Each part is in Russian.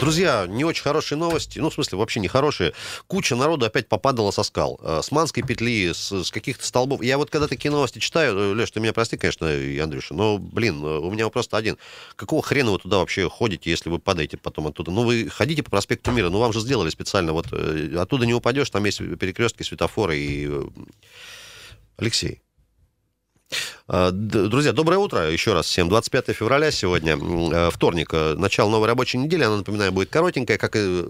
Друзья, не очень хорошие новости, ну, в смысле, вообще не хорошие. Куча народу опять попадала со скал. Э, с Манской петли, с, с каких-то столбов. Я вот когда такие новости читаю, э, Леш, ты меня прости, конечно, Андрюша, но, блин, э, у меня просто один. Какого хрена вы туда вообще ходите, если вы падаете потом оттуда? Ну, вы ходите по проспекту Мира, ну, вам же сделали специально. Вот оттуда не упадешь, там есть перекрестки, светофоры и... Алексей. А, друзья, доброе утро еще раз всем. 25 февраля сегодня, э, вторник, э, начало новой рабочей недели. Она, напоминаю, будет коротенькая, как и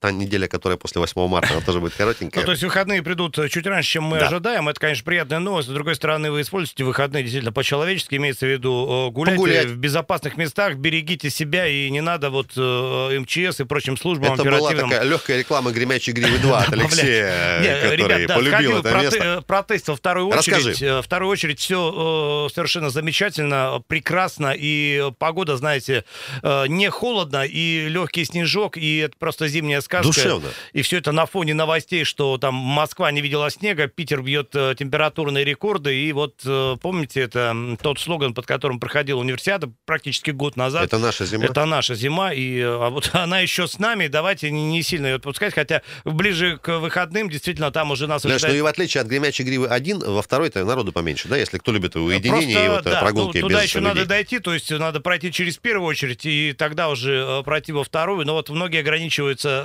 та неделя, которая после 8 марта, она тоже будет коротенькая. Ну, то есть выходные придут чуть раньше, чем мы да. ожидаем. Это, конечно, приятная новость. С другой стороны, вы используете выходные действительно по-человечески, имеется в виду гулять Погулять. в безопасных местах, берегите себя, и не надо вот э, МЧС и прочим службам Это была такая легкая реклама «Гремячей гривы 2» от Алексея, который полюбил это место. Протестил вторую очередь. Э, вторую очередь все э, совершенно замечательно, прекрасно, и погода, знаете, не холодно, и легкий снежок, и это просто зимняя сказка. Душевно. И все это на фоне новостей, что там Москва не видела снега, Питер бьет э, температурные рекорды. И вот э, помните, это тот слоган, под которым проходила универсиада практически год назад. Это наша зима. Это наша зима. И а вот она еще с нами. Давайте не, не сильно ее отпускать. Хотя ближе к выходным действительно там уже нас ожидает... Да, ну и в отличие от гремячей гривы один, во второй-то народу поменьше, да, если кто любит уединение Просто, и вот да, прогулки ну, туда еще людей. надо дойти, то есть надо пройти через первую очередь и тогда уже э, пройти во вторую. Но вот многие ограничиваются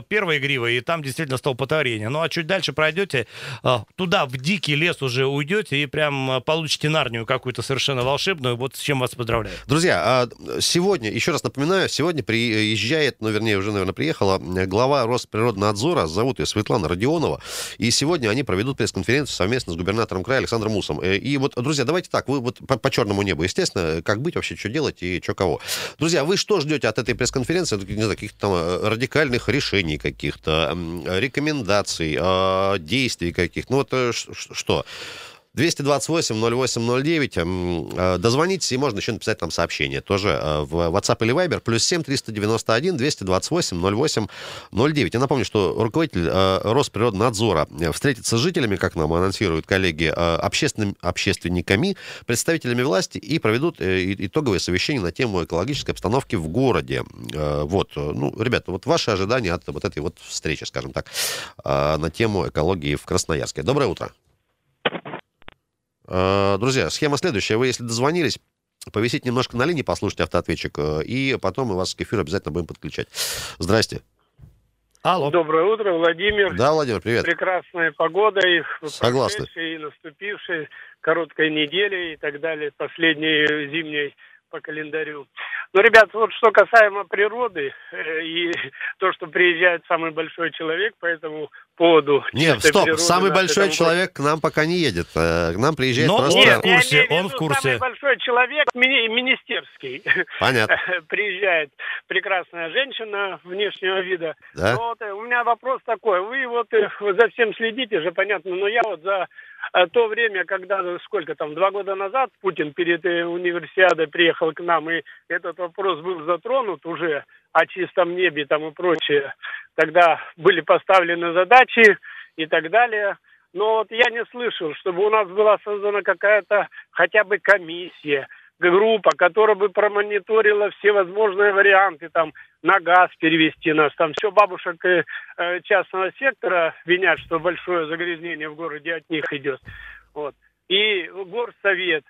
э, первой гривой, и там действительно столпотворение. Ну а чуть дальше пройдете, э, туда в дикий лес уже уйдете и прям э, получите нарнию какую-то совершенно волшебную. Вот с чем вас поздравляю. Друзья, а сегодня, еще раз напоминаю, сегодня приезжает, ну вернее уже, наверное, приехала глава Росприроднадзора, зовут ее Светлана Родионова, и сегодня они проведут пресс-конференцию совместно с губернатором края Александром Мусом. И вот, друзья, давайте так, вы вот по, по черному небу, естественно, как быть вообще, что делать и что кого. Друзья, вы что ждете от этой пресс-конференции? Каких-то там э, радикальных решений каких-то, рекомендаций, а, действий каких-то. Ну вот э, что? 228-08-09. Э, дозвонитесь, и можно еще написать там сообщение. Тоже э, в WhatsApp или Viber. Плюс 7 391 228 08 09. Я напомню, что руководитель э, Росприроднадзора встретится с жителями, как нам анонсируют коллеги, общественными, общественниками, представителями власти и проведут итоговое совещание на тему экологической обстановки в городе. Вот. Ну, ребята, вот ваши ожидания от вот этой вот встречи, скажем так, на тему экологии в Красноярске. Доброе утро. Э, друзья, схема следующая. Вы, если дозвонились, повисить немножко на линии, послушайте автоответчик, э, и потом мы вас к эфиру обязательно будем подключать. Здрасте. Алло. Доброе утро, Владимир. Да, Владимир, привет. Прекрасная погода и Согласны. и наступившей короткой недели и так далее, последней зимней по календарю. Ну, ребят, вот что касаемо природы э, и то, что приезжает самый большой человек по этому поводу. Нет, стоп, самый большой человек к нам пока не едет. Э, к нам приезжает Но просто... он в курсе, он в курсе. Самый большой человек, мини- министерский. Понятно. приезжает прекрасная женщина внешнего вида. Да? Вот, э, у меня вопрос такой. Вы вот за всем следите же, понятно, но я вот за то время, когда, сколько там, два года назад Путин перед универсиадой приехал к нам, и этот вопрос был затронут уже о чистом небе там и прочее. Тогда были поставлены задачи и так далее. Но вот я не слышал, чтобы у нас была создана какая-то хотя бы комиссия, группа, которая бы промониторила все возможные варианты, там, на газ перевести нас, там, все бабушек э, э, частного сектора винят, что большое загрязнение в городе от них идет. Вот. И горсовет,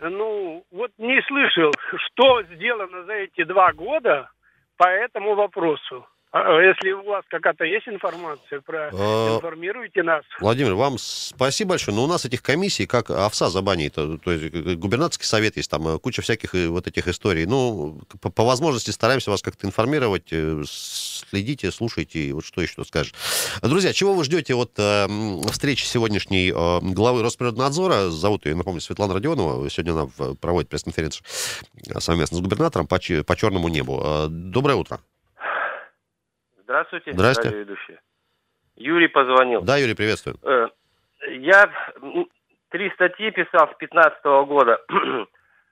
ну, вот не слышал, что сделано за эти два года по этому вопросу. А, а если у вас какая-то есть информация, про... А, информируйте нас. Владимир, вам спасибо большое. Но у нас этих комиссий, как овса за баней, то, то есть губернаторский совет есть, там э, куча всяких э, вот этих историй. Ну, по, по возможности стараемся вас как-то информировать, э, следите, слушайте, вот что еще скажешь. Друзья, чего вы ждете от э, встречи сегодняшней э, главы Росприроднадзора? Зовут ее, напомню, Светлана Родионова. Сегодня она проводит пресс-конференцию совместно с губернатором по, по черному небу. Доброе утро. Здравствуйте, Здравствуйте. радиоведущий. Юрий позвонил. Да, Юрий, приветствую. Э, я три статьи писал с 2015 года,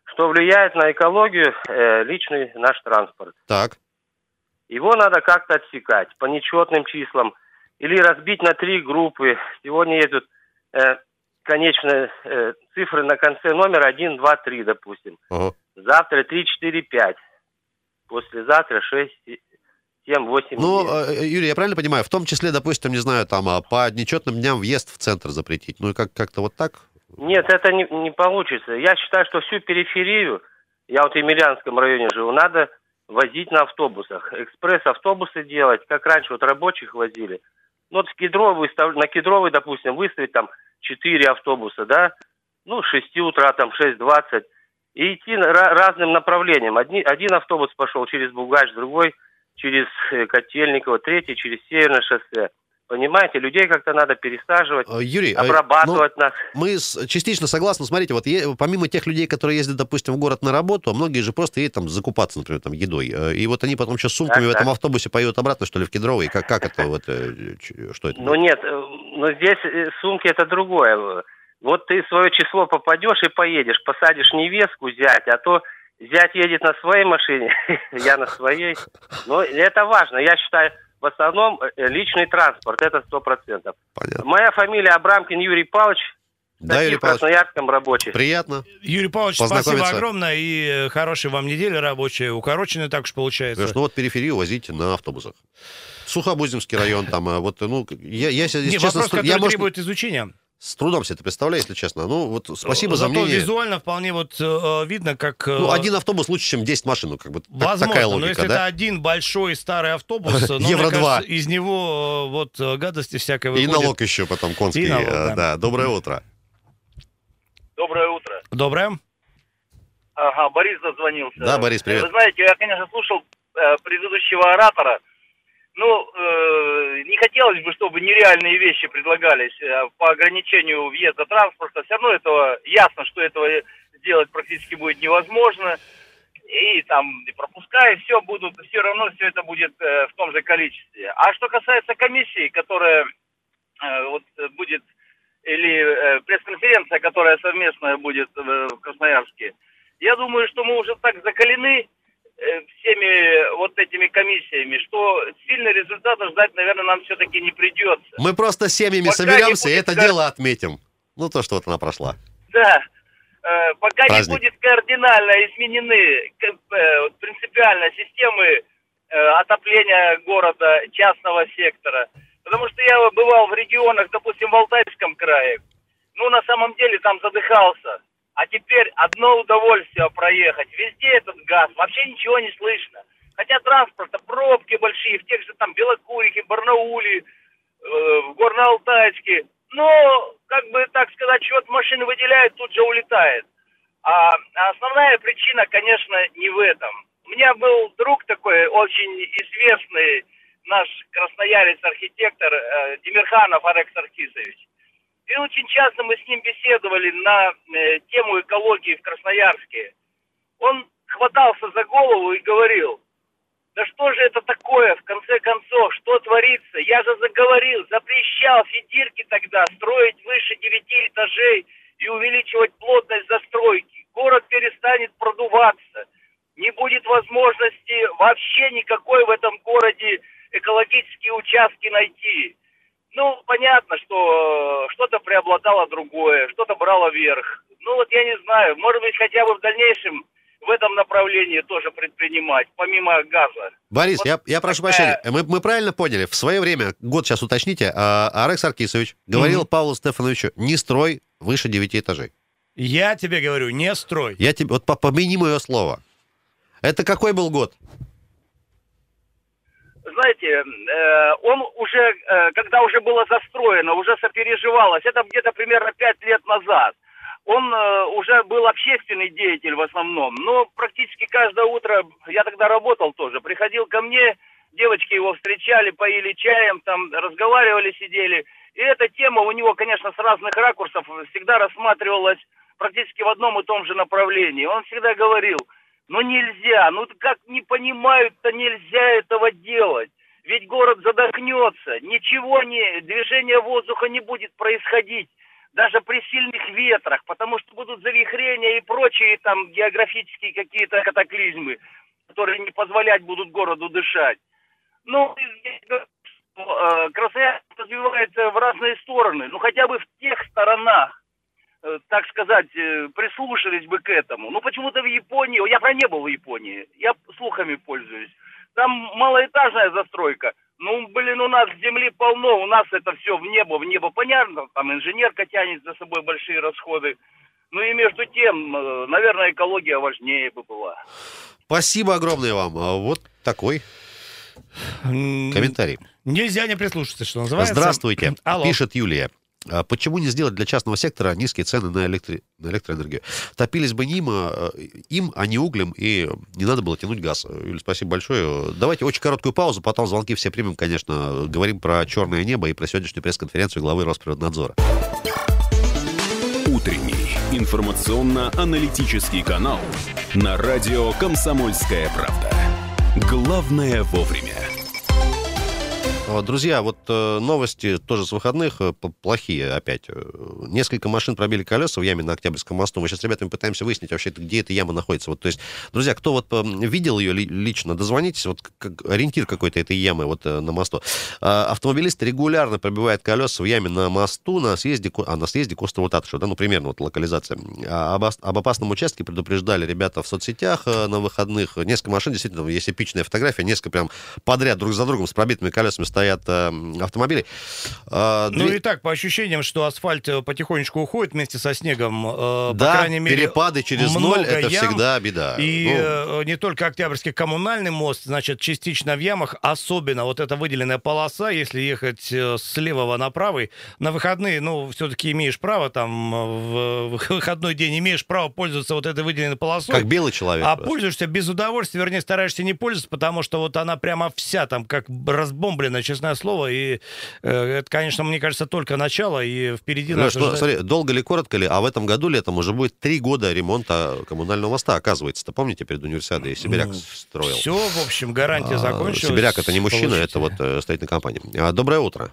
что влияет на экологию э, личный наш транспорт. Так. Его надо как-то отсекать по нечетным числам или разбить на три группы. Сегодня едут э, конечные э, цифры на конце номера 1, 2, 3, допустим. Ага. Завтра 3, 4, 5. Послезавтра 6, 7, 8, Ну, 9. э, Юрий, я правильно понимаю, в том числе, допустим, не знаю, там, а, по нечетным дням въезд в центр запретить. Ну, и как- как-то вот так? Нет, это не, не получится. Я считаю, что всю периферию, я вот в Емельянском районе живу, надо возить на автобусах. Экспресс-автобусы делать, как раньше вот рабочих возили. Ну, вот в Кедровый, на Кедровый, допустим, выставить там 4 автобуса, да, ну, с 6 утра, там, 6.20, и идти на- разным направлением. Одни, один автобус пошел через Бугач, другой через э, Котельниково, третий через Северное шоссе. Понимаете, людей как-то надо пересаживать, Э, Юрий, э, ну, обрабатывать нас. мы с- частично согласны. Смотрите, вот е- помимо тех людей, которые ездят, допустим, в город на работу, многие же просто едут там закупаться, например, там едой. И вот они потом сейчас сумками Так, в этом так. автобусе поедут обратно, что ли, в Кедровый. Как, как это вот, что это? Ну нет, но здесь сумки это другое. Вот ты свое число попадешь и поедешь, посадишь невестку зять, а то зять едет на своей машине, я на своей. Но это важно. Я считаю, в основном э, личный транспорт, это сто процентов. Понятно. Моя фамилия Абрамкин Юрий Павлович, Да, Юрий в Павлович, Красноярском рабочий. приятно. Юрий Павлович, спасибо огромное и э, хорошей вам недели рабочей. Укороченная так уж получается. Говоришь, ну вот периферию возите на автобусах. Сухобузимский район там, а вот, ну, я, я, если Не, честно, вопрос, который я, может, требует изучения. С трудом себе это представляю, если честно. Ну, вот спасибо за Зато мнение. визуально вполне вот э, видно, как... э, Ну, один автобус лучше, чем 10 машин, ну, как бы, так- Возможно, такая но логика, если да? это один большой старый автобус, ну, мне Евро-2. кажется, из него э, вот э, гадости всякой И выходит. налог еще потом конский. И налог, э, да. да. Доброе утро. Доброе утро. Доброе. Ага, Борис дозвонился. Да, Борис, привет. Вы знаете, я, конечно, слушал э, предыдущего оратора. Ну, э, не хотелось бы, чтобы нереальные вещи предлагались э, по ограничению въезда транспорта. Все равно этого ясно, что этого сделать практически будет невозможно. И там и пропуска, и все будут, все равно все это будет э, в том же количестве. А что касается комиссии, которая э, вот будет или э, пресс-конференция, которая совместная будет э, в Красноярске, я думаю, что мы уже так закалены всеми вот этими комиссиями, что сильный результат ждать, наверное, нам все-таки не придется. Мы просто семьями Пока соберемся и это кар- дело отметим. Ну, то, что вот она прошла. Да, э, пока Праздник. не будет кардинально изменены э, принципиально системы э, отопления города, частного сектора. Потому что я бывал в регионах, допустим, в Алтайском крае. Ну, на самом деле там задыхался. А теперь одно удовольствие проехать. Везде этот газ, вообще ничего не слышно. Хотя транспорта, пробки большие, в тех же там Белокурихе, Барнауле, э, в Горно-Алтайске. Но, как бы так сказать, счет машины выделяет, тут же улетает. А основная причина, конечно, не в этом. У меня был друг такой, очень известный наш красноярец-архитектор э, Демирханов Арекс Архисович. И очень часто мы с ним беседовали на э, тему экологии в Красноярске. Он хватался за голову и говорил, да что же это такое, в конце концов, что творится? Я же заговорил, запрещал Федирке тогда строить выше девяти этажей и увеличивать плотность застройки. Город перестанет продуваться. Не будет возможности вообще никакой в этом городе экологические участки найти. Ну, понятно, что э, что-то преобладало другое, что-то брало верх. Ну, вот я не знаю, может быть, хотя бы в дальнейшем в этом направлении тоже предпринимать, помимо газа. Борис, Вот я, я прошу такая- прощения. Мы, мы правильно поняли? В свое время, год сейчас уточните, а, Арекс Аркисович говорил Павлу Стефановичу, не строй выше девяти этажей. Я тебе говорю, не строй. Я тебе, вот по- помяни мое слово. Это какой был год? Знаете, э, он уже, э, когда уже было застроено, уже сопереживалось, это где-то примерно пять лет назад. Он э, уже был общественный деятель в основном, но практически каждое утро, я тогда работал тоже, приходил ко мне, девочки его встречали, поили чаем, там разговаривали, сидели. И эта тема у него, конечно, с разных ракурсов всегда рассматривалась практически в одном и том же направлении. Он всегда говорил, ну нельзя, ну как не понимают-то нельзя этого делать. Ведь город задохнется, ничего не, движение воздуха не будет происходить, даже при сильных ветрах, потому что будут завихрения и прочие там географические какие-то катаклизмы, которые не позволять будут городу дышать. Ну, э, Красноярск развивается в разные стороны, ну хотя бы в тех сторонах, так сказать, э, прислушались бы к этому. Ну, почему-то в Японии, я про не был в Японии, я слухами пользуюсь. Там малоэтажная застройка. Ну, блин, у нас земли полно, у нас это все в небо, в небо. Понятно, там инженерка тянет за собой большие расходы. Ну и между тем, э, наверное, экология важнее бы была. Спасибо огромное вам. А Вот такой комментарий. Нельзя не прислушаться, что называется. Здравствуйте, Алло. пишет Юлия. А Почему не сделать для частного сектора низкие цены на, электри- на электроэнергию? Топились бы ним, а, им, а не углем, и не надо было тянуть газ. Юля, спасибо большое. Давайте очень короткую паузу, потом звонки все примем, конечно. Говорим про черное небо и про сегодняшнюю пресс-конференцию главы Росприроднадзора. Утренний информационно-аналитический канал на радио «Комсомольская правда». Главное вовремя. А, Друзья, вот э, новости тоже с выходных, э, плохие опять. Э, Несколько машин пробили колеса в яме на Октябрьском мосту. Мы сейчас с ребятами пытаемся выяснить вообще, где эта яма находится. Вот, то есть, друзья, кто вот видел ее ли- лично, дозвонитесь, вот как, ориентир какой-то этой ямы вот на мосту. А, Автомобилист регулярно пробивает колеса в яме на мосту на съезде, а, на съезде к острову да, ну, примерно вот локализация. А об, об опасном участке предупреждали ребята в соцсетях на выходных. Несколько машин, действительно, есть эпичная фотография, несколько прям подряд друг за другом с пробитыми колесами стоят э, автомобили. А, Ну две- и так, по ощущениям, что асфальт э, потихонечку уходит вместе со снегом. э, да, по крайней мере, перепады через ноль это ям. всегда беда. И Ну, э, не только Октябрьский коммунальный мост, значит, частично в ямах, особенно вот эта выделенная полоса, если ехать э, с левого на правый, на выходные, ну, все-таки имеешь право там э, в выходной день, имеешь право пользоваться вот этой выделенной полосой. как белый человек. А просто. пользуешься без удовольствия, вернее, стараешься не пользоваться, потому что вот она прямо вся там как разбомблена, честное слово. И э, это, конечно, мне кажется, только начало, и впереди Леш, нас ну, ожидает- смотри, долго ли, коротко ли, а в этом году летом уже будет три года ремонта коммунального моста, оказывается-то. Помните, перед универсиадой Сибиряк Ну, строил? Все, в общем, гарантия А, закончилась. Сибиряк это не мужчина, Получите. это вот э, строительная компания. А, Доброе утро.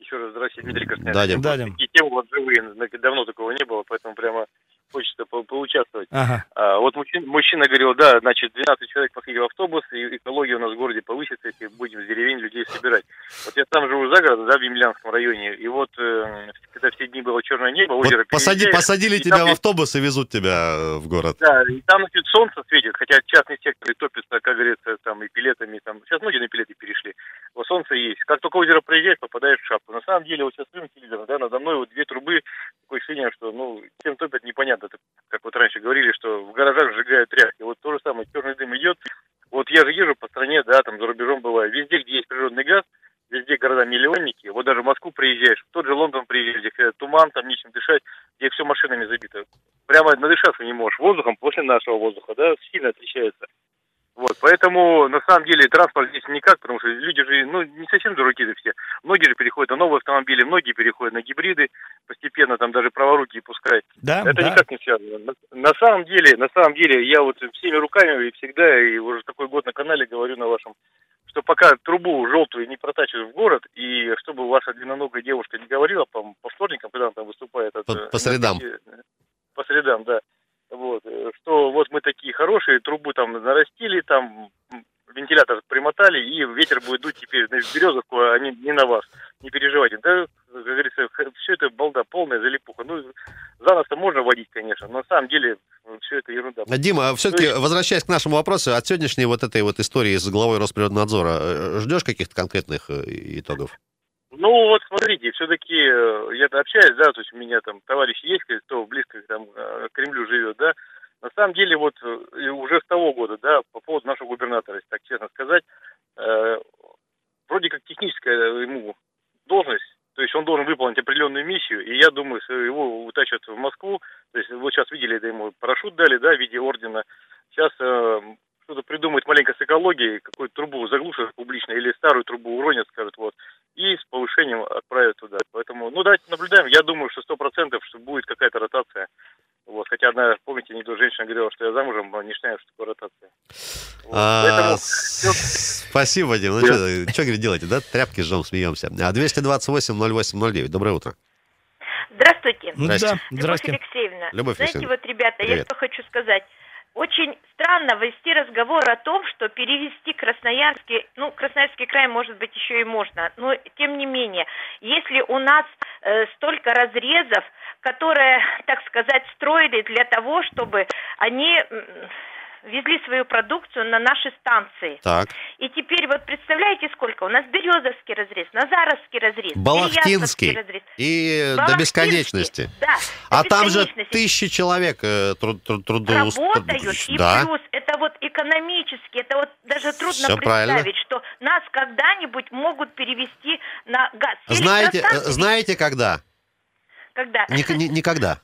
Еще раз здравствуйте, Дмитрий Красноярский. Да, Дим. Да, Дим. Такие темы вот живые, давно такого не было, поэтому прямо хочется по- поучаствовать. Ага. А, вот мужчина, мужчина говорил, да, значит, 12 человек посадили в автобус, и экология у нас в городе повысится, если будем с деревень людей собирать. Вот я там живу за городом, да, в Емельянском районе, и вот, э, когда все дни было черное небо, Вот озеро посади- посадили тебя там в автобус и везут тебя э, в город. Да, и там, значит, солнце светит, хотя частный сектор топится, как говорится, там, и пилетами, там, сейчас многие на пилеты перешли. Вот солнце есть. Как только озеро проезжаешь, попадаешь в шапку. На самом деле, вот сейчас смотрим телевизор, да, надо мной вот две трубы, такое ощущение, что, ну, чем топят, непонятно. Это, как вот раньше говорили, что в гаражах сжигают тряпки. Вот то же самое, черный дым идет. Вот я же езжу по стране, да, там за рубежом бываю. Везде, где есть природный газ, везде города-миллионники. Вот даже в Москву приезжаешь, в тот же Лондон приезжаешь, где туман, там нечем дышать, где все машинами забито. Прямо надышаться не можешь. Воздухом после нашего воздуха, да, сильно отличается. Вот, поэтому, на самом деле, транспорт здесь никак, потому что люди же, ну, не совсем дураки-то все. Многие же переходят на новые автомобили, многие переходят на гибриды, постепенно там даже праворуки пускать. Да, Это да. никак не связано. На, на самом деле, на самом деле, я вот всеми руками и всегда, и уже такой год на канале говорю на вашем, что пока трубу желтую не протачивают в город, и чтобы ваша длинноногая девушка не говорила по, по вторникам, когда она там выступает. от, По- э, по средам. э, По средам, да. Вот, э, что вот мы такие хорошие, трубу там нарастили, там вентилятор примотали, и ветер будет дуть теперь на березовку, а не, не на вас. Не переживайте. Да, как говорится, все это балда полная залипуха. Ну, за нас-то можно водить, конечно, но на самом деле все это ерунда. Дима, все-таки, То есть- возвращаясь к нашему вопросу, от сегодняшней вот этой вот истории с главой Росприроднадзора, э, ждешь каких-то конкретных э, итогов? Ну вот смотрите, все-таки я общаюсь, да, то есть у меня там товарищи есть, кто близко там, э, к Кремлю живет, да. На самом деле вот э, уже с того года, да, по поводу нашего губернатора, если так честно сказать, э, вроде как техническая ему должность, то есть он должен выполнить определенную миссию, и я думаю, его утащат в Москву, то есть вы сейчас видели, это ему парашют дали, да, в виде ордена, сейчас э, что-то придумают маленько с экологией, какую-то трубу заглушат публично или старую трубу уронят, скажут, вот, и с повышением отправят туда. Поэтому, ну, давайте наблюдаем. Я думаю, что сто процентов, что будет какая-то ротация. Вот, хотя одна, помните, не то женщина говорила, что я замужем, а не знаю, что такое ротация. Вот, А, Поэтому Спасибо, Дим. Ну, что, говорит, делаете, да? Тряпки жжем, смеемся. А 228-08-09. Доброе утро. Здравствуйте. Да, Любовь. Алексеевна. Любовь Знаете, Алексеевна. вот, ребята, я что хочу сказать. Очень странно вести разговор о том, что перевести Красноярский, ну, Красноярский край, может быть, еще и можно, но тем не менее, если у нас э, столько разрезов, которые, так сказать, строили для того, чтобы они везли свою продукцию на наши станции. Так. И теперь вот представляете, сколько? У нас Березовский разрез, Назаровский разрез, Балахтинский. Разрез. И до бесконечности. Да. А до там же бесконечности. тысячи человек э, труд, труд, трудоуст- работают, и Да. плюс это вот экономически, это вот даже трудно правильно. представить, что нас когда-нибудь могут перевести на газ. Все Знаете, э, знаете когда? когда? Ник- ни- никогда.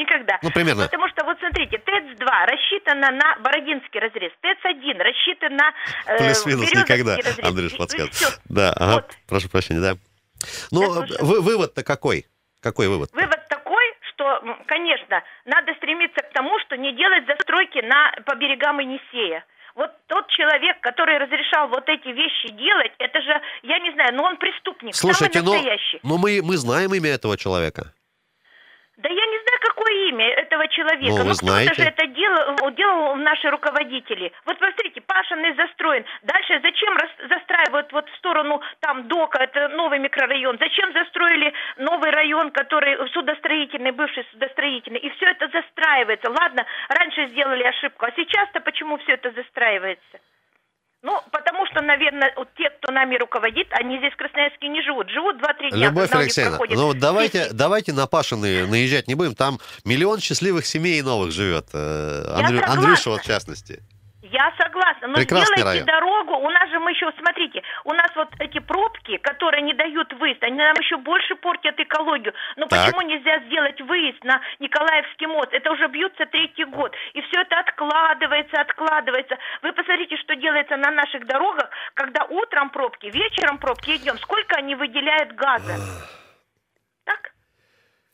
Никогда. Ну, примерно. Потому что, вот смотрите, ТЭЦ-2 рассчитана на Бородинский разрез, ТЭЦ-1 рассчитан на э, Плюс-минус никогда, разрез. Андрюш подсказывает. Да, ага, Вот. прошу прощения, да. Ну, вы- вывод-то какой? Какой вывод? Вывод такой, что, конечно, надо стремиться к тому, что не делать застройки на, по берегам Енисея. Вот тот человек, который разрешал вот эти вещи делать, это же, я не знаю, ну он преступник, Слушайте, самый ну, настоящий. ну мы, мы знаем имя этого человека. Да я не знаю, какое имя этого человека. Ну, вы но знаете. кто-то же это делал, делал наши руководители. Вот посмотрите, Пашиный застроен. Дальше зачем рас- застраивают вот в сторону там Дока, это новый микрорайон? Зачем застроили новый район, который судостроительный, бывший судостроительный? И все это застраивается. Ладно, раньше сделали ошибку, а сейчас-то почему все это застраивается? Ну, потому что, наверное, вот те, кто нами руководит, они здесь в Красноярске не живут. Живут 2-3 дня. Любовь Алексеевна, проходит ну вот давайте, сессия. давайте на Пашины наезжать не будем. Там миллион счастливых семей новых живет. э, Андрю-. Андрюша вот в частности. Я согласна, но Прекрасный сделайте район. дорогу. У нас же мы еще, смотрите, у нас вот эти пробки, которые не дают выезд, они нам еще больше портят экологию. Но Так. почему нельзя сделать выезд на Николаевский мост? Это уже бьется третий год. И все это откладывается, откладывается. Вы посмотрите, что делается на наших дорогах, когда утром пробки, вечером пробки и днем. Сколько они выделяют газа? Так?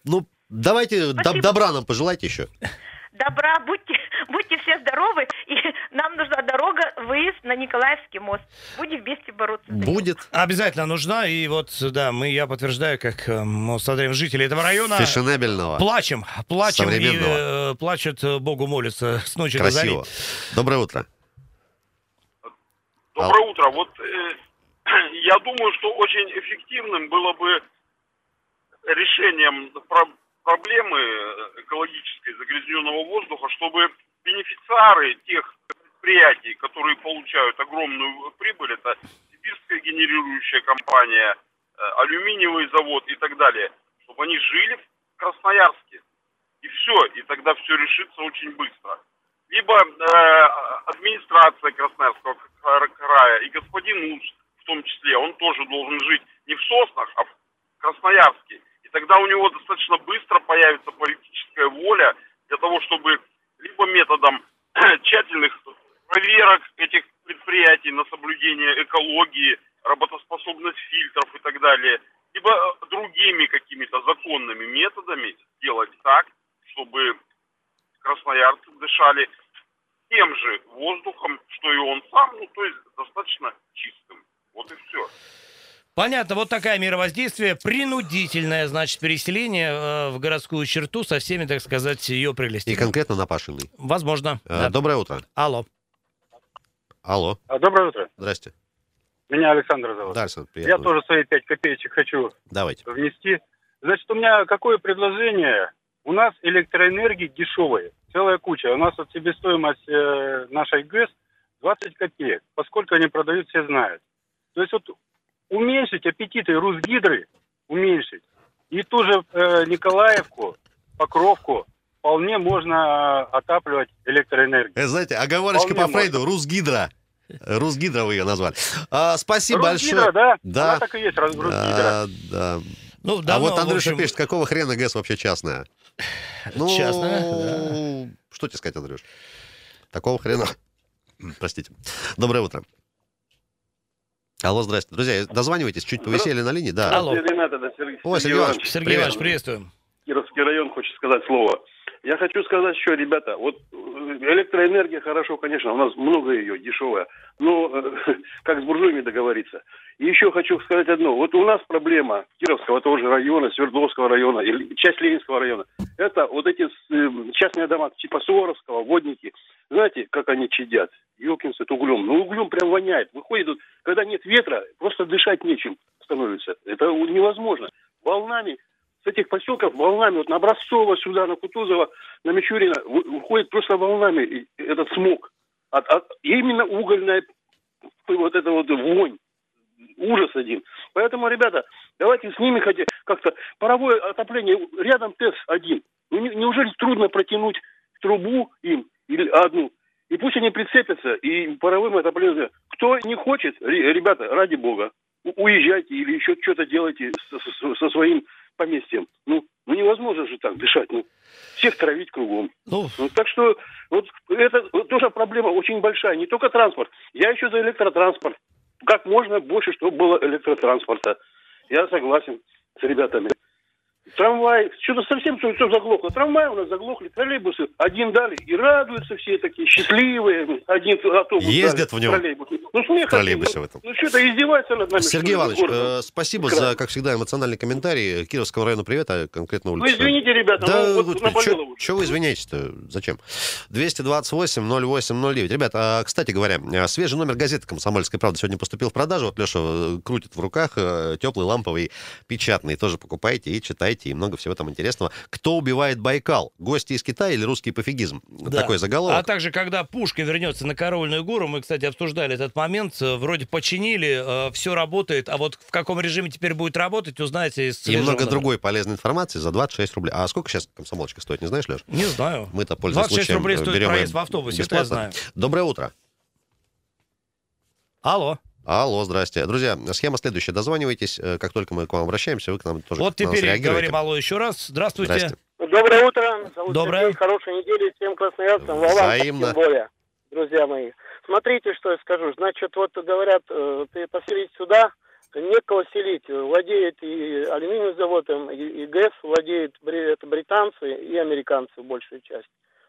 Ну, давайте доб- добра нам пожелайте еще. Добра, будьте, будьте все здоровы, и нам нужна дорога, выезд на Николаевский мост. Будем вместе бороться. Будет. Обязательно нужна. И вот, да, мы, я подтверждаю, как э, мы смотрим жители этого района. Фешенебельного. Плачем, плачем и э, плачут, э, Богу молятся с ночи до зари. Красиво. Доброе утро. Доброе утро. Вот э, я думаю, что очень эффективным было бы решением про- проблемы экологической загрязненного воздуха, чтобы бенефициары тех предприятий, которые получают огромную прибыль, это сибирская генерирующая компания, э, алюминиевый завод и так далее, чтобы они жили в Красноярске. И все, и тогда все решится очень быстро. Либо э, администрация Красноярского кра- края и господин Уж в том числе, он тоже должен жить не в Соснах, а в Красноярске. И тогда у него достаточно быстро появится политическая воля для того, чтобы либо методом тщательных проверок этих предприятий на соблюдение экологии, работоспособность фильтров и так далее, либо э, другими какими-то законными методами сделать так, чтобы красноярцы дышали тем же воздухом, что и он сам, ну, то есть достаточно чистым. Вот и все. Понятно, вот такая мера воздействия. Принудительное, значит, переселение э, в городскую черту со всеми, так сказать, ее прелестями. И конкретно на Пашиной. Возможно. Э, да. Доброе утро. Алло. Алло. А, Доброе утро. Здрасте. Меня Александр зовут. Да, Александр, Я приятно. тоже свои пять копеечек хочу Давайте. внести. Значит, у меня какое предложение? У нас электроэнергии дешевая, целая куча. У нас вот себестоимость э, нашей ГЭС 20 копеек. Поскольку они продают, все знают. То есть вот уменьшить аппетиты Русгидры, уменьшить. И ту же э, Николаевку, Покровку вполне можно э, отапливать электроэнергией. Э, знаете, оговорочка Вполне по Фрейду. Русгидро. Э, Русгидро вы ее назвали. А, спасибо Русгидро, большое. да? Да. Она так и есть, Русгидро. Да, да. Ну, а давно, вот Андрюша общем, пишет, какого хрена ГЭС вообще частная? Ну, Частная, что тебе сказать, Андрюш? Такого хрена... Простите. Доброе утро. Алло, здрасте. Друзья, дозванивайтесь, чуть повесели на линии. Да. Алло. Ренат, это Сергей, Ой, Сергей Иванович, Сергей. Иванович, приветствуем. Кировский район хочет сказать слово. Я хочу сказать еще, ребята, вот э, электроэнергия хорошо, конечно, у нас много ее, дешевая, но э, как с буржуями договориться. И еще хочу сказать одно. Вот у нас проблема Кировского того же района, Свердловского района, или часть Ленинского района. Это вот эти э, частные дома типа Суворовского, водники. Знаете, как они чадят? Ёлкин свет углем. Ну, углем прям воняет. Выходит, вот, когда нет ветра, просто дышать нечем становится. Это невозможно. Волнами с этих поселков волнами, вот на Образцово сюда, на Кутузово, на Мичурина, выходит просто волнами этот смог. От, от- именно угольная вот эта вот вонь. Ужас один. Поэтому, ребята, давайте снимем хотя как-то паровое отопление. Рядом ТЭС-1. Ну, не- неужели трудно протянуть трубу им или одну? И пусть они прицепятся и паровым отоплением. Кто не хочет, ре- ребята, ради бога, уезжайте или еще что-то делайте со, со- со своим поместьем. Ну, ну невозможно же так дышать. Ну, всех травить кругом. Ну, Ну, так что вот это вот тоже проблема очень большая. Не только транспорт. Я еще за электротранспорт. Как можно больше, чтобы было электротранспорта. Я согласен с ребятами. Трамвай, что-то совсем все, заглохло. Трамвай у нас заглохли, троллейбусы один дали, и радуются все такие счастливые. Один автобус Ездят дали, в нем. троллейбус. Ну, смех. Один. в этом. Ну, что-то издевается над нами. Сергей Иванович, э, спасибо Красный. за, как всегда, эмоциональный комментарий. Кировскому району привет, а конкретно улица. извините, ребята, Да, ну, вот наболело уже. что вы извиняетесь-то? Зачем? 228-08-09. Ребят, а, кстати говоря, а, свежий номер газеты «Комсомольская правда» сегодня поступил в продажу. Вот Леша э, крутит в руках э, теплый, ламповый, печатный. Тоже покупайте и читайте, и много всего там интересного. «Кто убивает Байкал? Гости из Китая или русский пофигизм?» Да. Такой заголовок. А также, когда Пушкин вернется на Коровольную гору, мы, кстати, обсуждали этот момент, э, вроде починили, все работает, а вот в каком режиме теперь будет работать, узнаете из И много другой полезной информации за 26 рублей. А сколько сейчас комсомолочка стоит, не знаешь, Леш? Не знаю. Мы-то, пользуясь 26 случаем, рублей стоит проезд в автобусе, это я бесплатно. знаю. Доброе утро. Алло. Алло, здрасте. Друзья, схема следующая. Дозванивайтесь, э, как только мы к вам обращаемся, вы к нам тоже Вот теперь говорим алло еще раз. Здравствуйте. Здрасте. Доброе утро. Зовут Доброе. Сергей. Хорошей недели всем красноярцам. Вам тем более, друзья мои. Смотрите, что я скажу. Значит, вот говорят, э, ты поселить сюда, некого селить. Владеет и алюминиевым заводом, и, и ГЭС владеют бри- это британцы и американцы большую часть.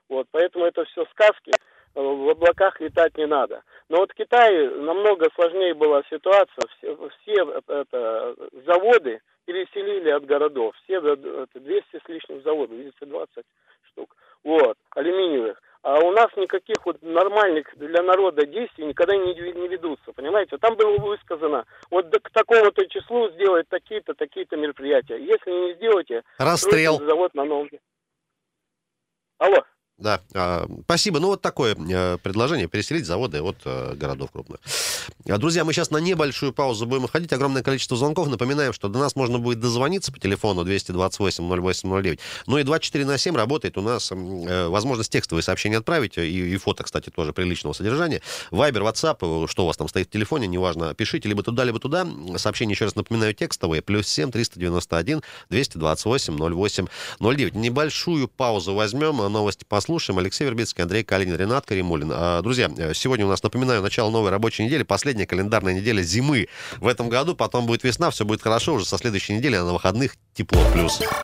Вот, поэтому это все сказки. Э, В облаках летать не надо. Но вот в Китае намного сложнее была ситуация. Все, все э, это, заводы переселили от городов. Все до- это 200 с лишним заводов, 220 штук. Вот, алюминиевых. А у нас никаких вот нормальных для народа действий никогда не, не ведутся, понимаете? Там было высказано, вот к такому-то числу сделать такие-то, такие-то мероприятия. Если не сделаете, Расстрел. завод на новом. Алло. Да, а, спасибо. Ну, вот такое э, предложение, переселить заводы от э, городов крупных. А, Друзья, мы сейчас на небольшую паузу будем уходить. Огромное количество звонков. Напоминаем, что до нас можно будет дозвониться по телефону 228-08-09. Ну и 24 на 7 работает у нас э, возможность текстовые сообщения отправить, и, и фото, кстати, тоже приличного содержания. Вайбер, WhatsApp, э, что у вас там стоит в телефоне, неважно, пишите либо туда, либо туда. Сообщение, еще раз напоминаю, текстовые, плюс 7 391 228 08 09. Небольшую паузу возьмем, а новости послушаем. Алексей Вербицкий, Андрей Калинин, Ренат Каримулин. А, Друзья, э, сегодня у нас, напоминаю, начало новой рабочей недели, последняя календарная неделя зимы в этом году, потом будет весна, все будет хорошо, уже со следующей недели, а на выходных тепло плюс.